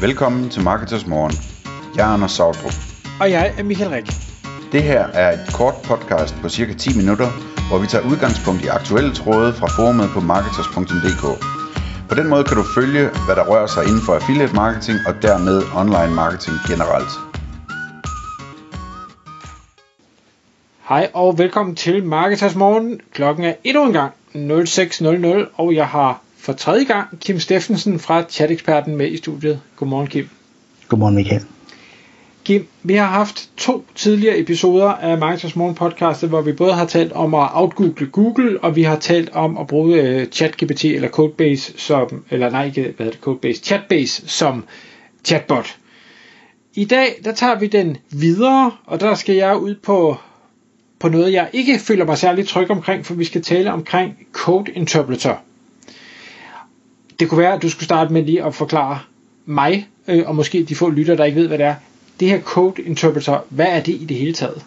Velkommen til Marketers Morgen. Jeg er Anders Sautrup. Og jeg er Michael Rik. Det her er et kort podcast på cirka 10 minutter, hvor vi tager udgangspunkt i aktuelle tråde fra forumet på marketers.dk. På den måde kan du følge, hvad der rører sig inden for affiliate marketing og dermed online marketing generelt. Hej og velkommen til Marketers Morgen. Klokken er endnu en gang 06.00, og jeg har for tredje gang Kim Steffensen fra Chat-eksperten med i studiet. Godmorgen Kim. Godmorgen Michael. Kim, vi har haft to tidligere episoder af Marketers Morgen podcastet, hvor vi både har talt om at outgoogle Google, og vi har talt om at bruge uh, ChatGPT eller Codebase som, eller nej, ikke, hvad hedder det, Codebase, Chatbase som chatbot. I dag, der tager vi den videre, og der skal jeg ud på, på noget, jeg ikke føler mig særlig tryg omkring, for vi skal tale omkring Code Interpreter. Det kunne være, at du skulle starte med lige at forklare mig, øh, og måske de få lytter, der ikke ved, hvad det er. Det her Code Interpreter, hvad er det i det hele taget?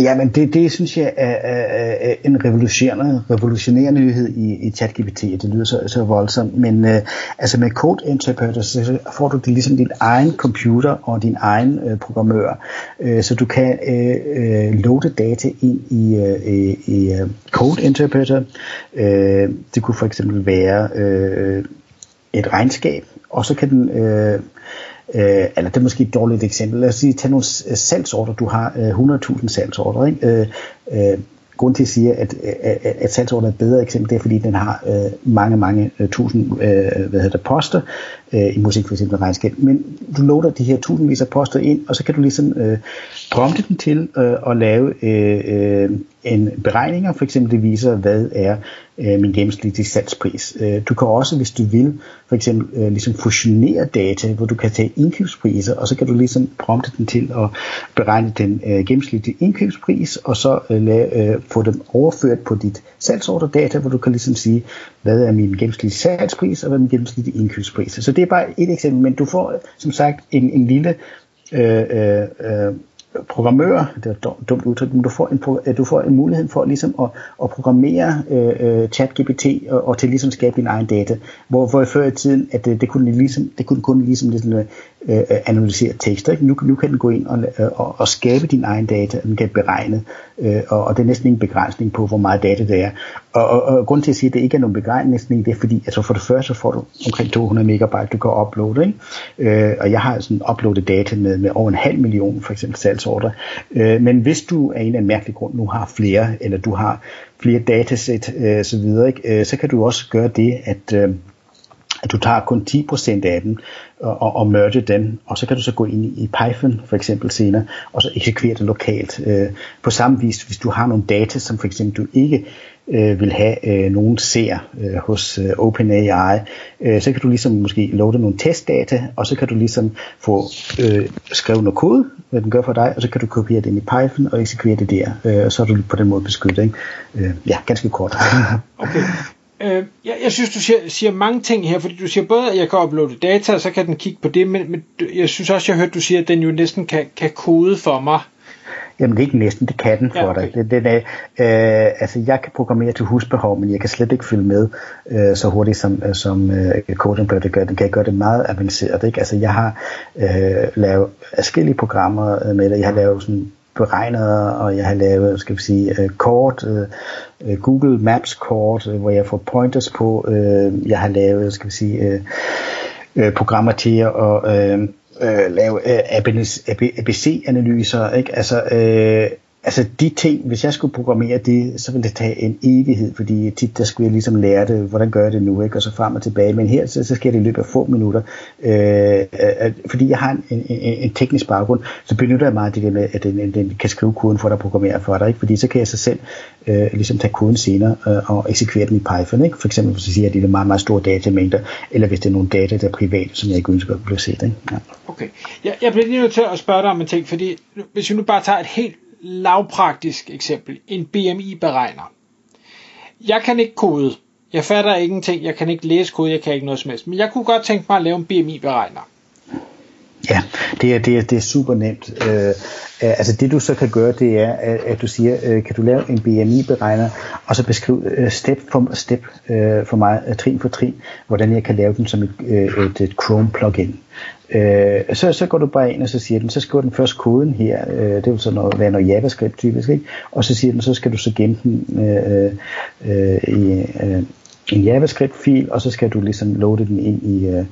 Jamen det, det synes jeg er, er, er en revolutionerende, revolutionerende nyhed i, i ChatGPT, det lyder så, så voldsomt, men øh, altså med Code Interpreter, så får du det ligesom din egen computer og din egen øh, programmør, øh, så du kan øh, øh, loade data ind i, øh, i øh, Code Interpreter. Øh, det kunne for eksempel være øh, et regnskab, og så kan den... Øh, øh, eller det er måske et dårligt eksempel. Lad os sige, tag nogle øh, salgsorder. Du har øh, 100.000 salgsorder. Ikke? Øh, øh, grund til at sige, at, at, at salgsorder er et bedre eksempel, det er fordi, den har øh, mange, mange øh, tusind øh, hvad hedder det, poster, øh, i musik for eksempel regnskab. Men du loader de her tusindvis af poster ind, og så kan du ligesom øh, prompte den til øh, at lave øh, øh, en og for eksempel det viser, hvad er øh, min gennemsnitlige salgspris. Øh, du kan også, hvis du vil, for eksempel øh, ligesom fusionere data, hvor du kan tage indkøbspriser, og så kan du ligesom prompte den til at beregne den øh, gennemsnitlige indkøbspris, og så øh, lave, øh, få dem overført på dit salgsorderdata, hvor du kan ligesom sige, hvad er min gennemsnitlige salgspris, og hvad er min gennemsnitlige indkøbspris. Så det er bare et eksempel, men du får som sagt en, en lille øh, øh, øh programmør, det er et dumt udtryk, men du får en, øh, du får en mulighed for ligesom at, at programmere øh, øh ChatGPT og, og til ligesom skabe din egen data, hvor, hvor før i tiden, at det, det kunne ligesom, det kunne kun ligesom, ligesom øh, øh analysere tekster. Ikke? Nu, nu kan den gå ind og, og, og skabe din egen data, den kan beregne, øh, og, og det er næsten ingen begrænsning på, hvor meget data det er. Og, og, og grund til at sige, at det ikke er nogen begrænsning, det er fordi, altså for det første så får du omkring 200 megabyte, du kan uploade, ikke? Øh, og jeg har sådan uploadet data med, med over en halv million, for eksempel salgsordre. Øh, men hvis du af en eller anden mærkelig grund nu har flere, eller du har flere datasæt, øh, så videre, ikke? Øh, så kan du også gøre det, at øh, at du tager kun 10% af dem og, og, og merge den, og så kan du så gå ind i Python for eksempel senere, og så eksekvere det lokalt. Øh, på samme vis, hvis du har nogle data, som for eksempel du ikke øh, vil have øh, nogen ser øh, hos øh, OpenAI, øh, så kan du ligesom måske loade nogle testdata, og så kan du ligesom få øh, skrevet noget kode, hvad den gør for dig, og så kan du kopiere det ind i Python og eksekvere det der, øh, og så er du på den måde beskyttet. Ikke? Øh, ja, ganske kort. okay. Øh, jeg, jeg synes, du siger, siger mange ting her, fordi du siger både, at jeg kan uploade data, og så kan den kigge på det, men, men jeg synes også, jeg har hørt, du siger, at den jo næsten kan, kan kode for mig. Jamen det er ikke næsten, det kan den for ja, okay. dig. Det, det er, øh, altså jeg kan programmere til husbehov, men jeg kan slet ikke følge med øh, så hurtigt som, øh, som øh, Coding det gør. Den kan gøre det meget avanceret. Ikke? Altså jeg har øh, lavet forskellige programmer øh, med det. Jeg har lavet sådan beregnet, og jeg har lavet, skal vi sige, øh, kort, øh, øh, Google Maps kort, hvor jeg får pointers på. Øh, jeg har lavet, skal vi sige, øh, programmer til at lave ABC-analyser, ikke? Altså, øh, altså de ting, hvis jeg skulle programmere det, så ville det tage en evighed, fordi tit der skulle jeg ligesom lære det, hvordan gør jeg det nu, ikke? og så frem og tilbage. Men her, så, så sker det i løbet af få minutter. Øh, øh, øh fordi jeg har en, en, en, teknisk baggrund, så benytter jeg meget det der med, at den, den kan skrive koden for dig og programmere for dig, ikke? fordi så kan jeg så selv øh, ligesom tage koden senere øh, og eksekvere den i Python. Ikke? For eksempel hvis jeg siger, at det er meget, meget store datamængder, eller hvis det er nogle data, der er private, som jeg ikke ønsker at blive set. Ikke? Ja. Okay. Jeg, jeg bliver lige nødt til at spørge dig om en ting, fordi hvis vi nu bare tager et helt lavpraktisk eksempel. En BMI-beregner. Jeg kan ikke kode. Jeg fatter ingenting. Jeg kan ikke læse kode. Jeg kan ikke noget som helst. Men jeg kunne godt tænke mig at lave en BMI-beregner. Ja, det er, det er, det er super nemt. Øh, øh, altså det du så kan gøre, det er, at, at du siger, øh, kan du lave en BMI-beregner, og så beskrive øh, step for step øh, for mig, øh, trin for trin, hvordan jeg kan lave den som et, øh, et, et Chrome-plugin. Øh, så, så går du bare ind og så siger den, så skriver den først koden her, øh, det vil så noget, være noget JavaScript typisk, ikke? og så siger den, så skal du så gemme den øh, øh, øh i, øh, en JavaScript-fil, og så skal du ligesom loade den ind i, øh,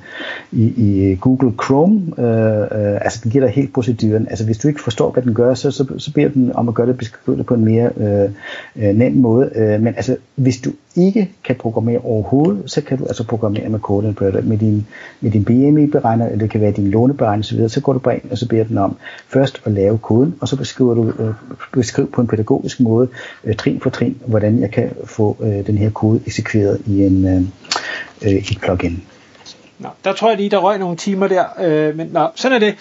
i, i øh, Google Chrome. Øh, øh, altså den giver dig helt proceduren. Altså hvis du ikke forstår, hvad den gør, så, så, så beder den om at gøre det, beskrivet på en mere øh, øh, nem måde. Øh, men altså hvis du ikke kan programmere overhovedet, så kan du altså programmere med Code Interpreter med din, med din BMI-beregner, eller det kan være din låneberegner osv., så går du bare ind, og så beder den om først at lave koden, og så beskriver du øh, beskriv på en pædagogisk måde, øh, trin for trin, hvordan jeg kan få øh, den her kode eksekveret i en øh, øh, et plugin. Nå, der tror jeg lige, der røg nogle timer der, øh, men nå, sådan er det.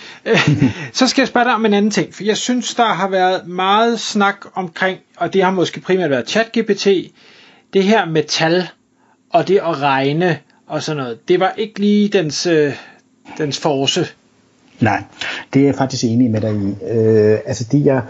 så skal jeg spørge dig om en anden ting, for jeg synes, der har været meget snak omkring, og det har måske primært været ChatGPT, det her med tal, og det at regne, og sådan noget. Det var ikke lige dens, øh, dens force. Nej, det er jeg faktisk enig med dig i. Øh, altså det jeg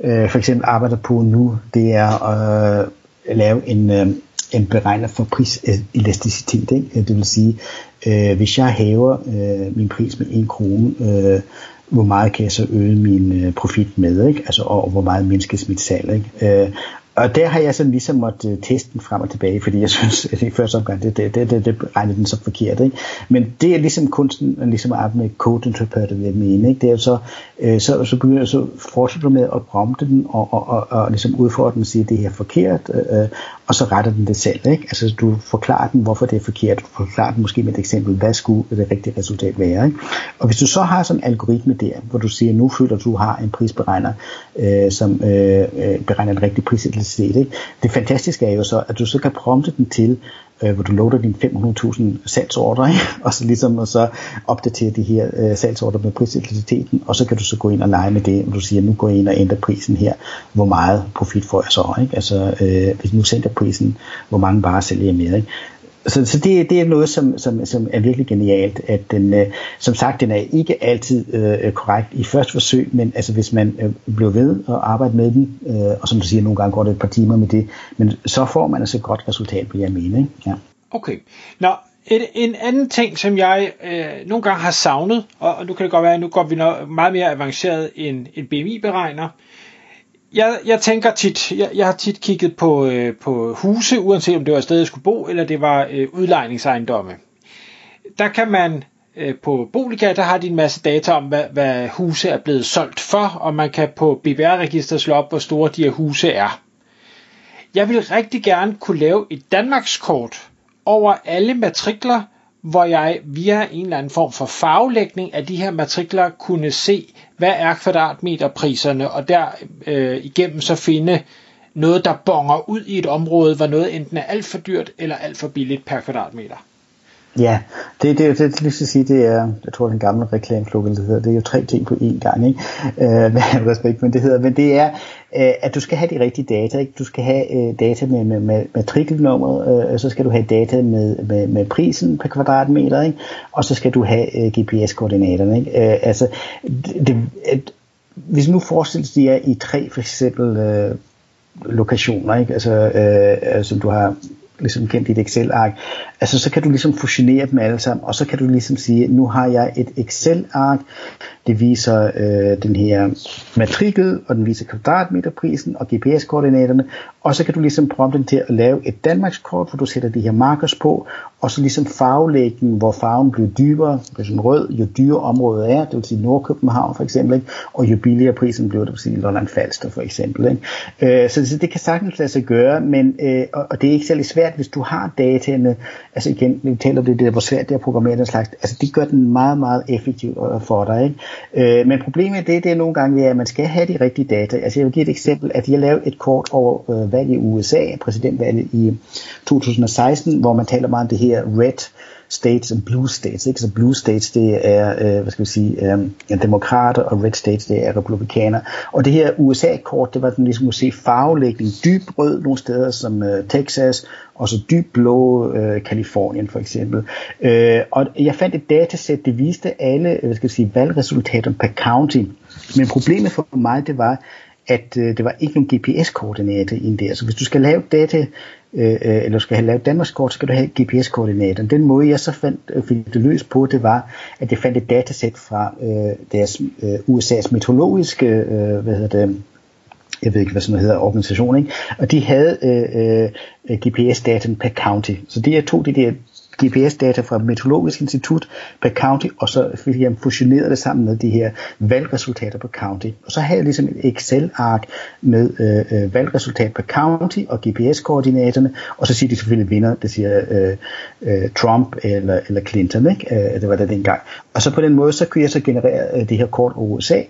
øh, for eksempel arbejder på nu, det er at øh, lave en, øh, en beregner for priselasticitet. Ikke? Det vil sige, øh, hvis jeg hæver øh, min pris med 1 krone, øh, hvor meget kan jeg så øge min øh, profit med, ikke? Altså, og, hvor meget mindskes mit salg. Ikke? Øh, og der har jeg sådan ligesom måtte øh, teste den frem og tilbage, fordi jeg synes, at i første omgang, det, det, det, det, det regnede den så forkert. Ikke? Men det er ligesom kunsten, ligesom at arbejde med code interpreter, vil jeg mene. Ikke? Det er så, øh, så, så, begynder, så fortsætter du med at prompte den, og, og, og, og ligesom udfordre den og sige, at det her er forkert, øh, øh og så retter den det selv. Ikke? Altså du forklarer den, hvorfor det er forkert, du forklarer den måske med et eksempel, hvad skulle det rigtige resultat være. Ikke? Og hvis du så har sådan en algoritme der, hvor du siger, nu føler du, har en prisberegner, øh, som øh, øh beregner en rigtig pris. Ikke? Det fantastiske er jo så, at du så kan prompte den til, øh, hvor du loader dine 500.000 salgsordre, ikke? og så ligesom og så opdatere de her øh, salgsordre med priselasticiteten, og så kan du så gå ind og lege med det, og du siger, nu går jeg ind og ændrer prisen her, hvor meget profit får jeg så, ikke? altså øh, hvis nu sænker prisen, hvor mange varer sælger jeg mere, ikke? Så, så det, det er noget, som, som, som er virkelig genialt, at den, øh, som sagt, den er ikke altid øh, korrekt i første forsøg, men altså hvis man øh, bliver ved at arbejde med den, øh, og som du siger, nogle gange går det et par timer med det, men så får man altså et godt resultat, vil jeg mene. Ikke? Ja. Okay. Nå, et, en anden ting, som jeg øh, nogle gange har savnet, og, og nu kan det godt være, at nu går vi noget meget mere avanceret end en BMI-beregner, jeg, jeg tænker tit, jeg, jeg har tit kigget på, øh, på huse, uanset om det var et sted, jeg skulle bo, eller det var øh, udlejningsejendomme. Der kan man øh, på Boliga, der har de en masse data om, hvad, hvad huse er blevet solgt for, og man kan på BBR-registeret slå op, hvor store de her huse er. Jeg vil rigtig gerne kunne lave et Danmarkskort over alle matrikler, hvor jeg via en eller anden form for farvelægning af de her matrikler kunne se, hvad er kvadratmeterpriserne, og der øh, igennem så finde noget, der bonger ud i et område, hvor noget enten er alt for dyrt eller alt for billigt per kvadratmeter. Ja, det, det, det, det, det sige, det er, jeg tror den gamle reklameklub, det hedder, det er jo tre ting på én gang, ikke? Øh, med respekt, men det hedder, men det er, øh, at du skal have de rigtige data, ikke? Du skal have øh, data med, med, med matrikelnummeret, øh, så skal du have data med, med, med prisen per kvadratmeter, ikke? Og så skal du have øh, GPS-koordinaterne, ikke? Øh, altså, det, det, hvis nu forestiller dig, at i tre for eksempel øh, lokationer, ikke? Altså, øh, øh som du har ligesom kendt dit Excel-ark, altså så kan du ligesom fusionere dem alle sammen, og så kan du ligesom sige, nu har jeg et Excel-ark, det viser øh, den her matrikel, og den viser kvadratmeterprisen og GPS-koordinaterne, og så kan du ligesom prompte den til at lave et Danmarkskort, hvor du sætter de her markers på, og så ligesom farvelæggen, hvor farven bliver dybere, hvis en rød, jo dyrere området er, det vil sige Nordkøbenhavn for eksempel, ikke? og jo billigere prisen bliver, det vil sige Lolland Falster for eksempel. Ikke? Øh, så, så det kan sagtens lade sig gøre, men, øh, og, og det er ikke særlig svært, hvis du har dataene, altså igen, vi taler om det der, hvor svært det er at programmere den slags, altså det gør den meget, meget effektiv øh, for dig. Ikke? Øh, men problemet er det, det er nogle gange, at man skal have de rigtige data. Altså jeg vil give et eksempel, at jeg lavede et kort over øh, valget i USA, præsidentvalget i 2016, hvor man taler meget om det her red states og blue states. Ikke? Så blue states, det er, øh, hvad skal vi sige, øh, demokrater, og red states, det er republikaner. Og det her USA-kort, det var den ligesom at se farvelægning, dyb rød nogle steder som øh, Texas, og så dyb blå øh, Kalifornien for eksempel. Øh, og jeg fandt et datasæt, det viste alle øh, hvad skal jeg sige, valgresultater per county. Men problemet for mig, det var, at øh, det var ikke nogen GPS-koordinater ind der. Så hvis du skal lave data, øh, øh eller skal have lavet Danmarks kort, så skal du have GPS-koordinater. Den måde, jeg så fandt, øh, fik det løs på, det var, at jeg fandt et datasæt fra øh, deres øh, USA's meteorologiske, øh, hvad hedder det, jeg ved ikke, hvad sådan noget hedder, organisation, ikke? og de havde øh, øh, GPS-data per county. Så det er to de der GPS-data fra Meteorologisk Institut per county, og så fik jeg fusioneret det sammen med de her valgresultater per county. Og så havde jeg ligesom et Excel-ark med øh, øh valgresultat per county og GPS-koordinaterne, og så siger de selvfølgelig vinder, det siger øh, øh, Trump eller, eller Clinton, ikke? Øh, det var det dengang. Og så på den måde, så kunne jeg så generere øh, det her kort over USA,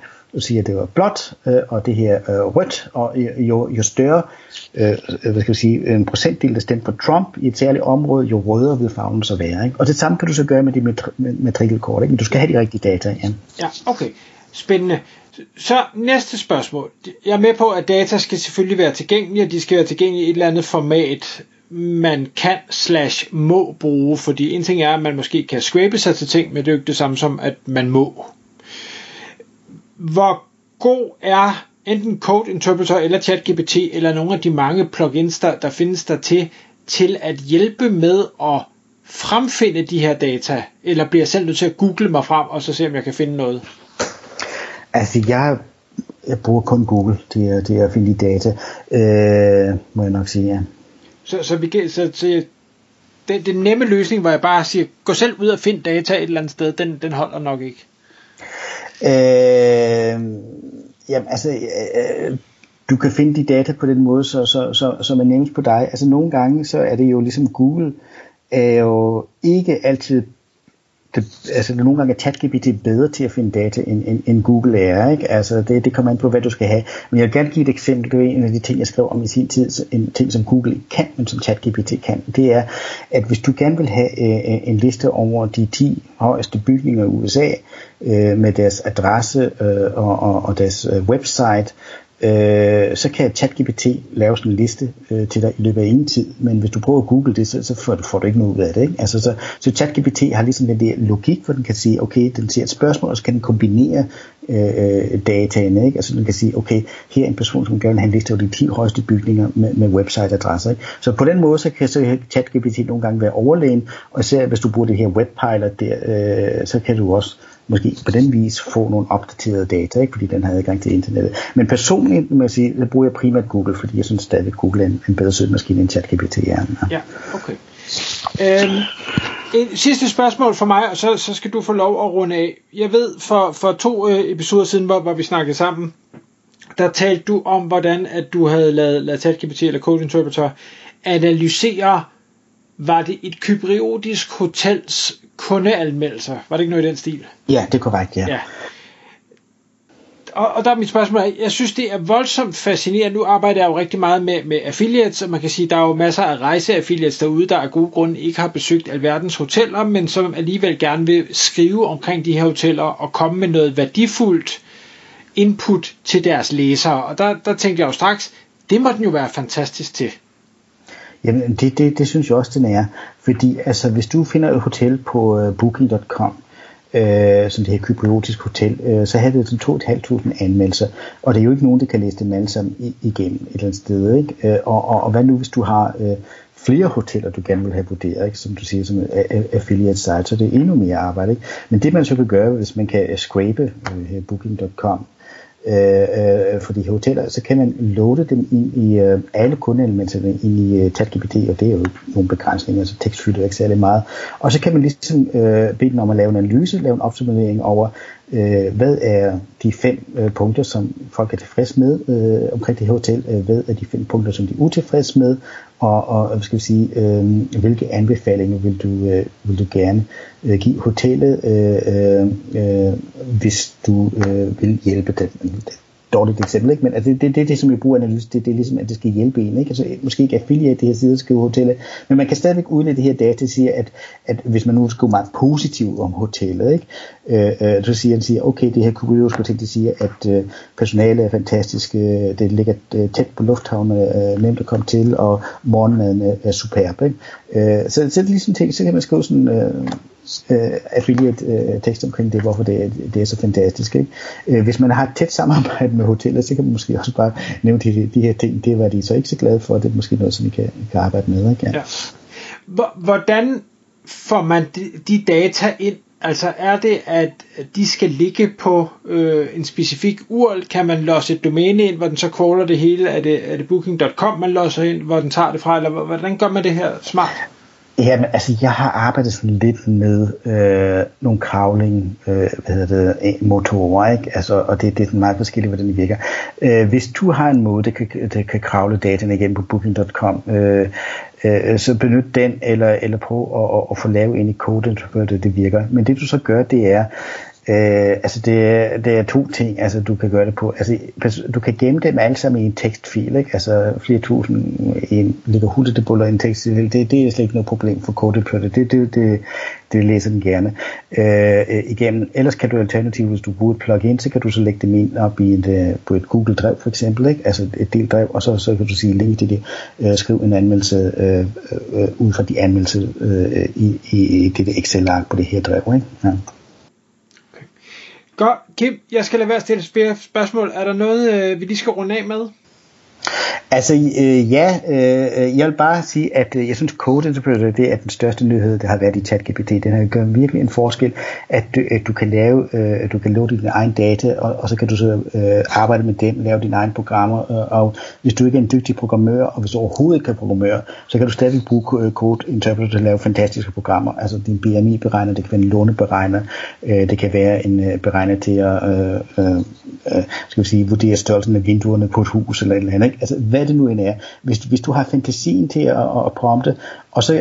siger, at det var blåt, øh, og det her øh, rødt, og jo, jo større øh, øh hvad skal jeg sige, en procentdel, der stemte på Trump i et særligt område, jo rødere vil farven så være. Ikke? Og det samme kan du så gøre med de matrikelkort, ikke? men du skal have de rigtige data. Ja, ja okay. Spændende. Så næste spørgsmål. Jeg er med på, at data skal selvfølgelig være tilgængelige, og de skal være tilgængelige i et eller andet format, man kan slash må bruge, fordi en ting er, at man måske kan scrape sig til ting, men det er jo ikke det samme som, at man må hvor god er enten Code Interpreter eller ChatGPT eller nogle af de mange plugins, der, der findes der til, til at hjælpe med at fremfinde de her data, eller bliver jeg selv nødt til at google mig frem, og så se om jeg kan finde noget? Altså jeg, jeg bruger kun Google til, til at finde de data, øh, må jeg nok sige, ja. Så, så, vi, så, så den, den nemme løsning, hvor jeg bare siger, gå selv ud og find data et eller andet sted, den, den holder nok ikke. Øh, jamen, altså, øh, øh, du kan finde de data på den måde, så, så, så, som er nemmest på dig. Altså nogle gange, så er det jo ligesom Google, er jo ikke altid det, altså nogle gange er ChatGPT bedre til at finde data, end, end, end Google er. Ikke? Altså det, det kommer an på, hvad du skal have. Men jeg vil gerne give et eksempel. Det er en af de ting, jeg skrev om i sin tid. En ting, som Google ikke kan, men som ChatGPT kan. Det er, at hvis du gerne vil have øh, en liste over de 10 højeste bygninger i USA, øh, med deres adresse øh, og, og, og deres øh, website, øh, så kan ChatGPT lave sådan en liste øh, til dig i løbet af ingen tid, men hvis du prøver at google det, så, så får, du, får du ikke noget ud af det. Ikke? Altså, så, så ChatGPT har ligesom den der logik, hvor den kan sige, okay, den ser et spørgsmål, og så kan den kombinere øh, dataene. Ikke? Altså den kan sige, okay, her er en person, som gerne vil have en liste over de 10 højeste bygninger med, med website-adresser. Ikke? Så på den måde, så kan så ChatGPT nogle gange være overlegen, og især hvis du bruger det her webpilot der, øh, så kan du også måske på den vis få nogle opdaterede data, ikke? fordi den har adgang til internettet. Men personligt må jeg sige, så bruger jeg primært Google, fordi jeg synes stadig, at Google er en, en bedre søgemaskine end ChatGPT er. Ja, okay. Øhm, et sidste spørgsmål for mig, og så, så skal du få lov at runde af. Jeg ved, for, for to øh, episoder siden, hvor, hvor vi snakkede sammen, der talte du om, hvordan at du havde lavet, lavet ChatGPT eller Code Interpreter analysere, var det et kypriotisk hotels kundeanmeldelser. Var det ikke noget i den stil? Ja, det er korrekt, ja. ja. Og, og der er mit spørgsmål, jeg synes det er voldsomt fascinerende. Nu arbejder jeg jo rigtig meget med, med affiliates, og man kan sige, der er jo masser af rejseaffiliates derude, der af gode grunde ikke har besøgt alverdens hoteller, men som alligevel gerne vil skrive omkring de her hoteller og komme med noget værdifuldt input til deres læsere. Og der, der tænkte jeg jo straks, det må den jo være fantastisk til. Jamen, det, det, det synes jeg også, den er. Fordi altså, hvis du finder et hotel på øh, uh, booking.com, øh, som det her kypriotisk hotel, øh, så havde det sådan 2.500 anmeldelser, og det er jo ikke nogen, der kan læse dem alle sammen igennem et eller andet sted. Ikke? Øh, og, og, og hvad nu, hvis du har øh, flere hoteller, du gerne vil have vurderet, ikke? som du siger, som affiliate site, så det er endnu mere arbejde. Ikke? Men det man så kan gøre, hvis man kan scrape øh, booking.com, øh, øh for de hoteller, så kan man loade dem ind i øh, alle kundeelementerne ind i øh, ChatGPT, og det er jo nogle begrænsninger, så altså tekst fylder ikke særlig meget. Og så kan man ligesom øh, bede dem om at lave en analyse, lave en opsummering over, øh, hvad er de fem øh, punkter, som folk er tilfreds med øh, omkring det her hotel, øh, hvad er de fem punkter, som de er utilfreds med, og, og hvad skal vi sige, øh, hvilke anbefalinger vil du, øh, vil du gerne øh, give hotellet, øh, øh, øh hvis du øh, vil hjælpe dem dårligt eksempel, ikke? men altså, det, det, det, det, som jeg bruger analyse, det, det er ligesom, at det skal hjælpe en. Ikke? Altså, måske ikke affiliate det her side, skrive hotellet, men man kan stadigvæk udnytte det her data siger, at, at hvis man nu skulle meget positivt om hotellet, ikke? Øh, øh, så siger han, siger, okay, det her Kurios Hotel, de siger, at øh, personalet er fantastisk, øh, det ligger øh, tæt på lufthavnen, øh, nemt at komme til, og morgenmaden er, er superb. Ikke? Øh, så, så det er ligesom ting, så kan man skrive sådan... Øh, øh, affiliate øh, tekst omkring det, hvorfor det, det er så fantastisk. Ikke? Øh, hvis man har et tæt samarbejde med hoteller, så kan man måske også bare nævne de, de her ting, det var de så ikke så glade for, det er måske noget, som I kan, kan arbejde med. Ikke? Ja. Ja. Hvordan får man de, de data ind? Altså er det, at de skal ligge på øh, en specifik URL? Kan man losse et domæne ind, hvor den så crawler det hele? Er det, er det booking.com, man losser ind, hvor den tager det fra? Eller hvordan gør man det her smart? Ja, men altså, jeg har arbejdet sådan lidt med øh, nogle kravling, øh, hvad hedder det, motorer, ikke? Altså, og det, det er meget forskelligt, hvordan det virker. Øh, hvis du har en måde, der kan, der kan kravle dataen igen på booking.com, øh, øh, så benyt den, eller, eller prøv at, at, at få lavet ind i koden, så det, det virker. Men det du så gør, det er, Øh, altså det det er to ting, altså du kan gøre det på. Altså du kan gemme dem alle sammen i en tekstfil, ikke? Altså flere tusind i en ligger hultebuller i en tekstfil. Det, det er slet ikke noget problem for kodepløtte. Det, det, det, det læser den gerne øh, øh, igennem. Ellers kan du alternativt, hvis du bruger et plugin, så kan du så lægge dem ind op i et, øh, på et Google Drive for eksempel, ikke? altså et del drev, og så, så kan du sige link til det, øh, skriv en anmeldelse øh, øh, øh, ud fra de anmeldelser øh, i, i, i det Excel-ark på det her drev. Ikke? Ja. Godt. Kim, jeg skal lade være at stille spørgsmål. Er der noget, øh, vi lige skal runde af med? Altså øh, ja, øh, jeg vil bare sige, at øh, jeg synes Code Interpreter, det er den største nyhed, der har været i ChatGPT. Den har gjort virkelig en forskel, at du, at du kan lave, øh, du kan låne dine egne data, og, og så kan du så øh, arbejde med dem, lave dine egne programmer, øh, og hvis du ikke er en dygtig programmør, og hvis du overhovedet ikke kan programmere, så kan du stadig bruge øh, Code Interpreter til at lave fantastiske programmer. Altså din BMI-beregner, det kan være en låneberegner, øh, det kan være en øh, beregner til at øh, øh, øh, skal vi sige, vurdere størrelsen af vinduerne på et hus eller et eller andet. Ikke? Altså hvad det nu end er. Hvis, hvis du har fantasien til at, at prompte, og så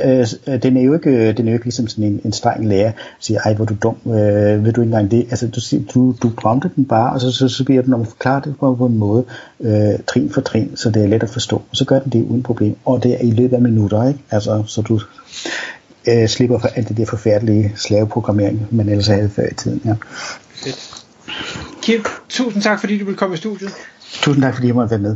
øh, den er jo ikke, den er jo ikke ligesom sådan en, en streng lærer, siger, ej hvor du dum, øh, ved du ikke engang det. Altså du, du, du prompter den bare, og så, så, så bliver den om at forklare det på, på en måde, øh, trin for trin, så det er let at forstå. Og så gør den det uden problem, og det er i løbet af minutter, ikke? Altså, så du øh, slipper for alt det der forfærdelige slaveprogrammering, man ellers havde før i tiden. Ja. Fedt. Kim, tusind tak fordi du ville komme i studiet. Tusind tak fordi jeg måtte være med.